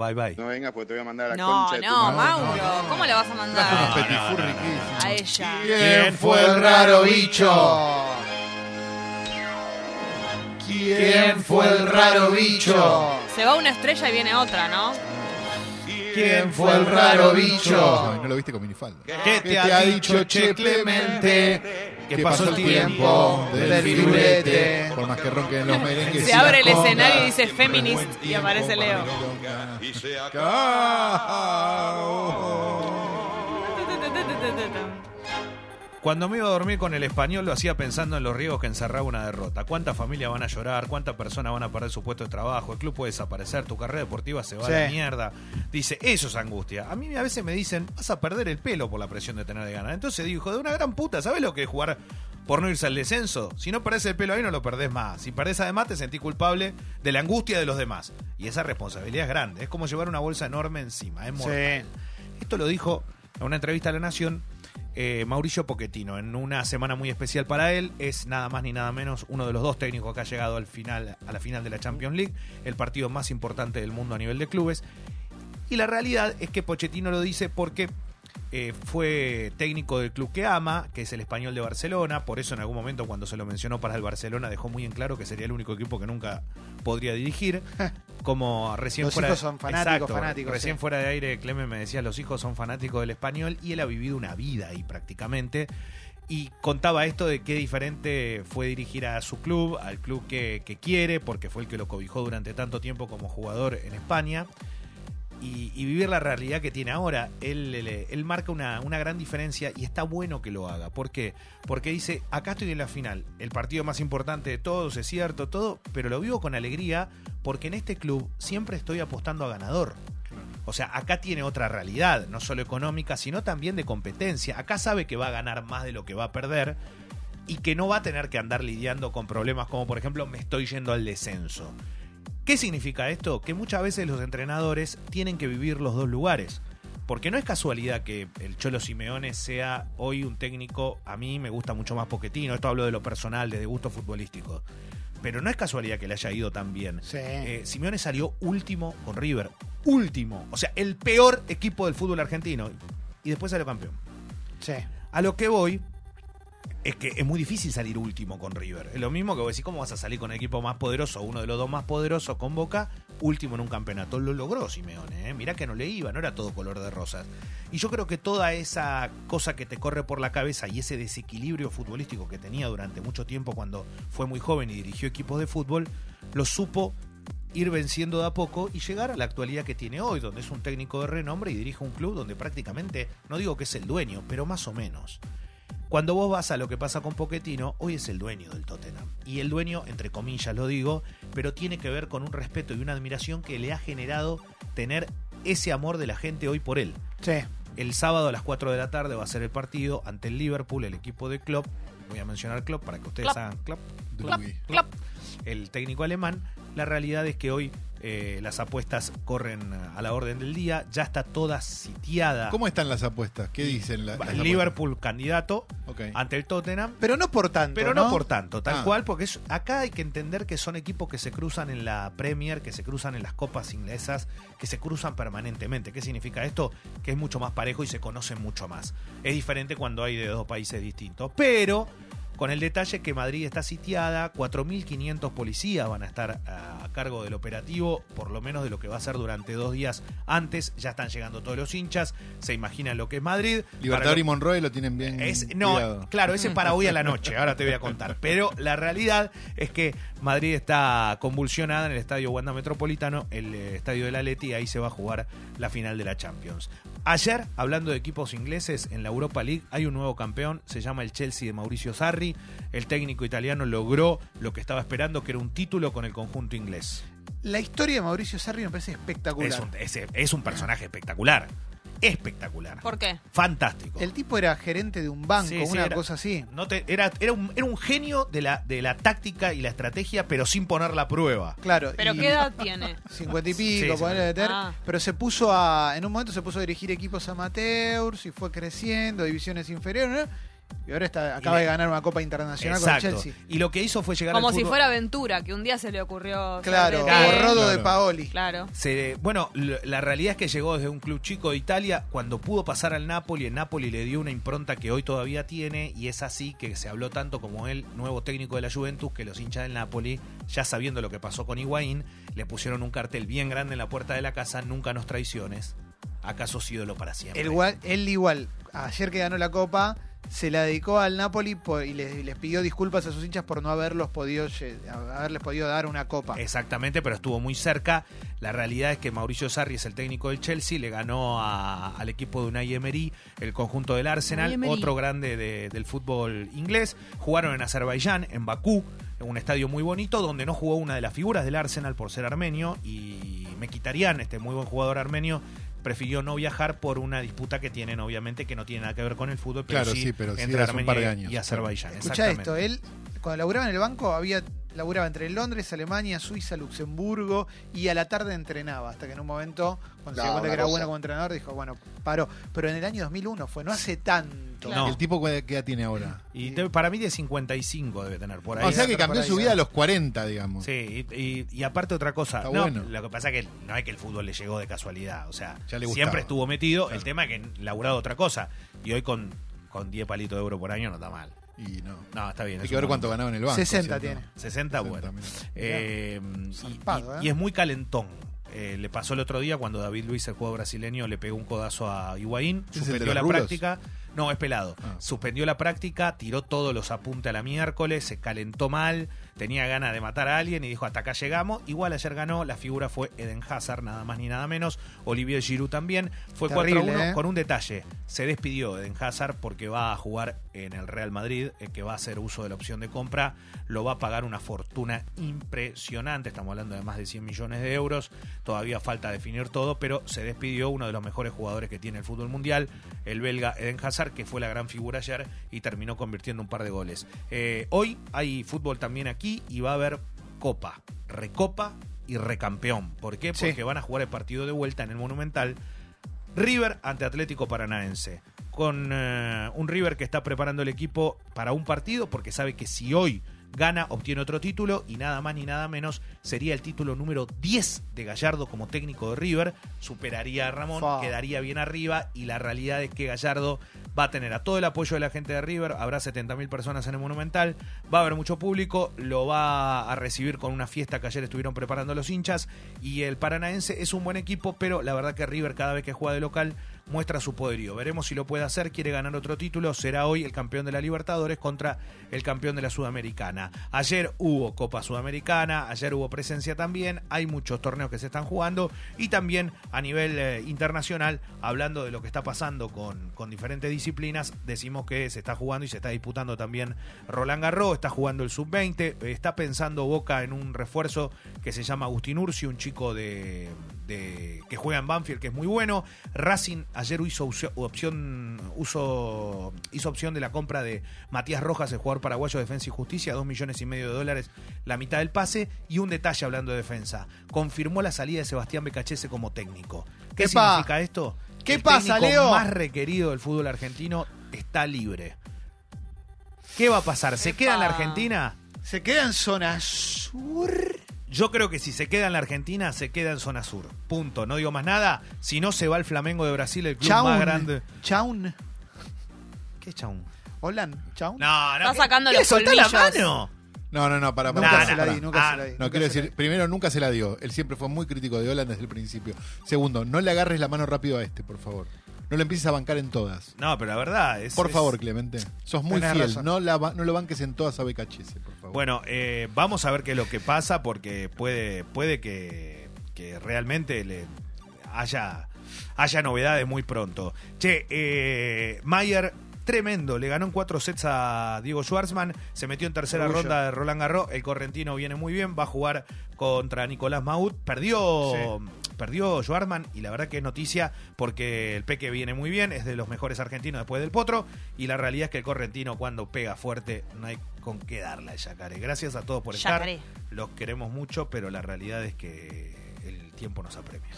Bye bye. No vengas porque te voy a mandar a la No, concha de tu no, madre. Mauro. ¿Cómo le vas a mandar a ella? ¿Quién fue el raro bicho? ¿Quién fue el raro bicho? Se va una estrella y viene otra, ¿no? ¿Quién fue el raro bicho? Ay, no lo viste con minifalda. ¿Qué te ha dicho Che Clemente? Que pasó el tiempo del firulete. Por más que ronquen los merengues. Se y abre el escenario y dice feminist y aparece Leo. Cuando me iba a dormir con el español lo hacía pensando en los riesgos que encerraba una derrota. ¿Cuántas familias van a llorar? ¿Cuántas personas van a perder su puesto de trabajo? El club puede desaparecer, tu carrera deportiva se va a la mierda. Dice, eso es angustia. A mí a veces me dicen, vas a perder el pelo por la presión de tener de ganar. Entonces digo, hijo de una gran puta, ¿sabes lo que es jugar por no irse al descenso? Si no perdés el pelo ahí no lo perdés más. Si perdés además te sentís culpable de la angustia de los demás. Y esa responsabilidad es grande. Es como llevar una bolsa enorme encima. Es mortal. Esto lo dijo en una entrevista a La Nación eh, Mauricio Pochettino en una semana muy especial para él. Es nada más ni nada menos uno de los dos técnicos que ha llegado al final, a la final de la Champions League, el partido más importante del mundo a nivel de clubes. Y la realidad es que Pochettino lo dice porque eh, fue técnico del club que ama, que es el español de Barcelona. Por eso en algún momento cuando se lo mencionó para el Barcelona dejó muy en claro que sería el único equipo que nunca podría dirigir. Como recién Los fuera hijos son fanáticos, fanáticos, Recién sí. fuera de aire, Clemen me decía, los hijos son fanáticos del español y él ha vivido una vida ahí prácticamente. Y contaba esto de qué diferente fue dirigir a su club, al club que, que quiere, porque fue el que lo cobijó durante tanto tiempo como jugador en España y, vivir la realidad que tiene ahora. Él marca una, una gran diferencia y está bueno que lo haga. ¿Por qué? Porque dice, acá estoy en la final, el partido más importante de todos, es cierto, todo, pero lo vivo con alegría porque en este club siempre estoy apostando a ganador. O sea, acá tiene otra realidad, no solo económica, sino también de competencia. Acá sabe que va a ganar más de lo que va a perder y que no va a tener que andar lidiando con problemas como, por ejemplo, me estoy yendo al descenso. ¿Qué significa esto? Que muchas veces los entrenadores tienen que vivir los dos lugares. Porque no es casualidad que el Cholo Simeone sea hoy un técnico, a mí me gusta mucho más Poquetino, esto hablo de lo personal, desde gusto futbolístico. Pero no es casualidad que le haya ido tan bien. Sí. Eh, Simeone salió último con River. Último. O sea, el peor equipo del fútbol argentino. Y después salió campeón. Sí. A lo que voy es que es muy difícil salir último con River. Es lo mismo que vos decís, ¿cómo vas a salir con el equipo más poderoso, uno de los dos más poderosos con Boca, último en un campeonato? Lo logró Simeone, ¿eh? mirá que no le iba, no era todo color de rosas. Y yo creo que toda esa cosa que te corre por la cabeza y ese desequilibrio futbolístico que tenía durante mucho tiempo cuando fue muy joven y dirigió equipos de fútbol, lo supo ir venciendo de a poco y llegar a la actualidad que tiene hoy, donde es un técnico de renombre y dirige un club donde prácticamente, no digo que es el dueño, pero más o menos. Cuando vos vas a lo que pasa con Pochettino, hoy es el dueño del Tottenham. Y el dueño, entre comillas lo digo, pero tiene que ver con un respeto y una admiración que le ha generado tener ese amor de la gente hoy por él. Sí. El sábado a las 4 de la tarde va a ser el partido ante el Liverpool, el equipo de Klopp. Voy a mencionar Klopp para que ustedes Klopp. hagan Klopp Drugui. Clap. el técnico alemán. La realidad es que hoy eh, las apuestas corren a la orden del día. Ya está toda sitiada. ¿Cómo están las apuestas? ¿Qué dicen la- las El Liverpool candidato ante el Tottenham. Pero no por tanto. Pero no, por tanto, tal Ah. cual, porque es- acá hay que entender que son equipos que se cruzan en la Premier, que se cruzan en las copas inglesas, que se cruzan permanentemente. ¿Qué significa esto? Que es mucho más parejo y se conocen mucho más. Es diferente cuando hay de dos países distintos. Pero con el detalle que Madrid está sitiada, 4.500 policías van a estar a cargo del operativo, por lo menos de lo que va a ser durante dos días antes. Ya están llegando todos los hinchas, se imaginan lo que es Madrid. Libertador lo- y Monroe lo tienen bien es, no, cuidado. claro, ese es para hoy a la noche, ahora te voy a contar. Pero la realidad es que Madrid está convulsionada en el estadio Wanda Metropolitano, el eh, estadio del Atleti, y ahí se va a jugar la final de la Champions. Ayer, hablando de equipos ingleses, en la Europa League hay un nuevo campeón, se llama el Chelsea de Mauricio Sarri. El técnico italiano logró lo que estaba esperando, que era un título con el conjunto inglés. La historia de Mauricio Sarri me parece espectacular. Es un, es- es un personaje espectacular. Espectacular. ¿Por qué? Fantástico. El tipo era gerente de un banco, Sí, sí, una era- cosa así. No te- era, era, un, era un genio de la, de la táctica y la estrategia, pero sin poner la prueba. Claro. ¿Pero y qué edad tiene? 50 y pico, Sí, ponele de ter, Ah. pero se puso a, en un momento se puso a dirigir equipos amateurs y fue creciendo, divisiones inferiores, ¿no? Y ahora está, acaba de ganar una Copa Internacional con el Chelsea. Y lo que hizo fue llegar Como al si fútbol- fuera Aventura, que un día se le ocurrió. Claro, ser DT. como Rodo de Claro. Paoli. Claro. Se- bueno, la realidad es que llegó desde un club chico de Italia. Cuando pudo pasar al Napoli, el Napoli le dio una impronta que hoy todavía tiene. Y es así que se habló tanto como él, nuevo técnico de la Juventus, que los hinchas del Napoli, ya sabiendo lo que pasó con Higuaín, le pusieron un cartel bien grande en la puerta de la casa: Nunca nos traiciones. Acaso ídolo para siempre. El igual- él igual, ayer que ganó la Copa, se la dedicó al Napoli por- y les, les pidió disculpas a sus hinchas por no haberlos podido haberles podido dar una Copa. Exactamente, pero estuvo muy cerca. La realidad es que Mauricio Sarri es el técnico del Chelsea, le ganó a- al equipo de Unai Emery, el conjunto del Arsenal, otro grande de- del fútbol inglés. Jugaron en Azerbaiyán, en Bakú, en un estadio muy bonito, donde no jugó una de las figuras del Arsenal por ser armenio y me quitarían este muy buen jugador armenio. Prefirió no viajar por una disputa que tienen, obviamente, que no tiene nada que ver con el fútbol, pero Claro, sí, sí, pero sí entre un Armenia par de y- años, y Azerbaiyán. Escucha esto, él cuando laburaba en el banco había laburaba entre Londres, Alemania, Suiza, Luxemburgo y a la tarde entrenaba, hasta que en un momento, cuando se dio cuenta que era cosa. bueno como entrenador, dijo, bueno, paró. Pero en el año 2001 fue, no hace tanto. No. ¿El tipo qué edad tiene ahora? Y te- para mí de 55 debe tener por ahí. o sea que cambió su vida a los 40, digamos. Sí, y, y- y aparte otra cosa, Está no, bueno. lo que pasa es que no es que el fútbol le llegó de casualidad, o sea, Ya le gustaba. siempre estuvo metido, el tema es que laburado otra cosa, y hoy con, con 10 palitos de euro por año no está mal. Y no. No, está bien. Hay es que ver cuánto ganaba en el banco. 60 ¿cierto? tiene. 60, bueno. Eh, y- Zarpado, y, ¿eh? y es muy calentón. Eh, le pasó el otro día cuando David Luis, el jugador brasileño, le pegó un codazo a Higuaín, ¿Es el de suspendió la rulos? práctica. No, es pelado. Ah. Suspendió la práctica, tiró todos los apuntes a la miércoles, se calentó mal, tenía ganas de matar a alguien y dijo hasta acá llegamos. Igual ayer ganó, la figura fue Eden Hazard, nada más ni nada menos. Olivier Giroud también. Fue Terrible, 4 a 1 ¿eh? con un detalle. Se despidió Eden Hazard porque va a jugar en el Real Madrid, el que va a hacer uso de la opción de compra. Lo va a pagar una fortuna impresionante. Estamos hablando de más de 100 millones de euros. Todavía falta definir todo, pero se despidió uno de los mejores jugadores que tiene el fútbol mundial, el belga Eden Hazard, que fue la gran figura ayer y terminó convirtiendo un par de goles. Eh, hoy hay fútbol también aquí y va a haber Copa, Recopa y Recampeón. ¿Por qué? Sí. Porque van a jugar el partido de vuelta en el Monumental. River ante Atlético Paranaense. Con eh, un River que está preparando el equipo para un partido porque sabe que si hoy gana obtiene otro título y nada más ni nada menos sería el título número 10 de Gallardo como técnico de River. Superaría a Ramón, quedaría bien arriba y la realidad es que Gallardo va a tener a todo el apoyo de la gente de River. Habrá 70.000 personas en el Monumental. Va a haber mucho público. Lo va a recibir con una fiesta que ayer estuvieron preparando los hinchas. Y el Paranaense es un buen equipo, pero la verdad que River cada vez que juega de local muestra su poderío. Veremos si lo puede hacer. Quiere ganar otro título. Será hoy el campeón de la Libertadores contra el campeón de la Sudamericana. Ayer hubo Copa Sudamericana. Ayer hubo presencia también. Hay muchos torneos que se están jugando. Y también a nivel eh, internacional, hablando de lo que está pasando con, con diferentes disciplinas, decimos que se está jugando y se está disputando también Roland Garros. Está jugando el Sub-20. Está pensando Boca en un refuerzo que se llama Agustín Ursi, un chico de, que juega en Banfield, que es muy bueno. Racing ayer hizo opción, uso, hizo opción de la compra de Matías Rojas, el jugador paraguayo de Defensa y Justicia, dos millones y medio de dólares, la mitad del pase. Y un detalle hablando de defensa, confirmó la salida de Sebastián Becachese como técnico. ¿Qué Epa. significa esto? ¿Qué El pasa, Leo? más requerido del fútbol argentino está libre. ¿Qué va a pasar? ¿Se queda en la. Argentina? Se queda en zona sur. Yo creo que si se queda en la Argentina, se queda en zona sur. Punto. No digo más nada. Si no, se va al Flamengo de Brasil, el club más grande. Chaun. ¿Qué chaun? Holan. Chaun. No, no. Está ¿qué- sacando ¿qué, los soltá la colmillos. mano? No, no, no, para, para. Nunca Nah, se nah, la di, nunca Ah, se la di. No, nunca quiero decir, di. primero, nunca se la dio. Él siempre fue muy crítico de Holland desde el principio. Segundo, no le agarres la mano rápido a este, por favor. No le empieces a bancar en todas. No, pero la verdad es. Por es- favor, Clemente. Sos muy Tenés fiel. razón. No, la, no lo banques en todas a Becachese, por favor. Bueno, eh, vamos a ver qué es lo que pasa porque puede, puede que, que realmente le haya, haya novedades muy pronto. Che, eh, Mayer, tremendo, le ganó en cuatro sets a Diego Schwartzman, se metió en tercera Orgullo. ronda de Roland Garros, el correntino viene muy bien, va a jugar contra Nicolás Maut, perdió... Perdió Schwartzman y la verdad que es noticia porque el Peque viene muy bien, es de los mejores argentinos después del Potro y la realidad es que el correntino cuando pega fuerte no hay con qué darle al Yacaré. Gracias a todos por Yacaré. estar, los queremos mucho, pero la realidad es que el tiempo nos apremia.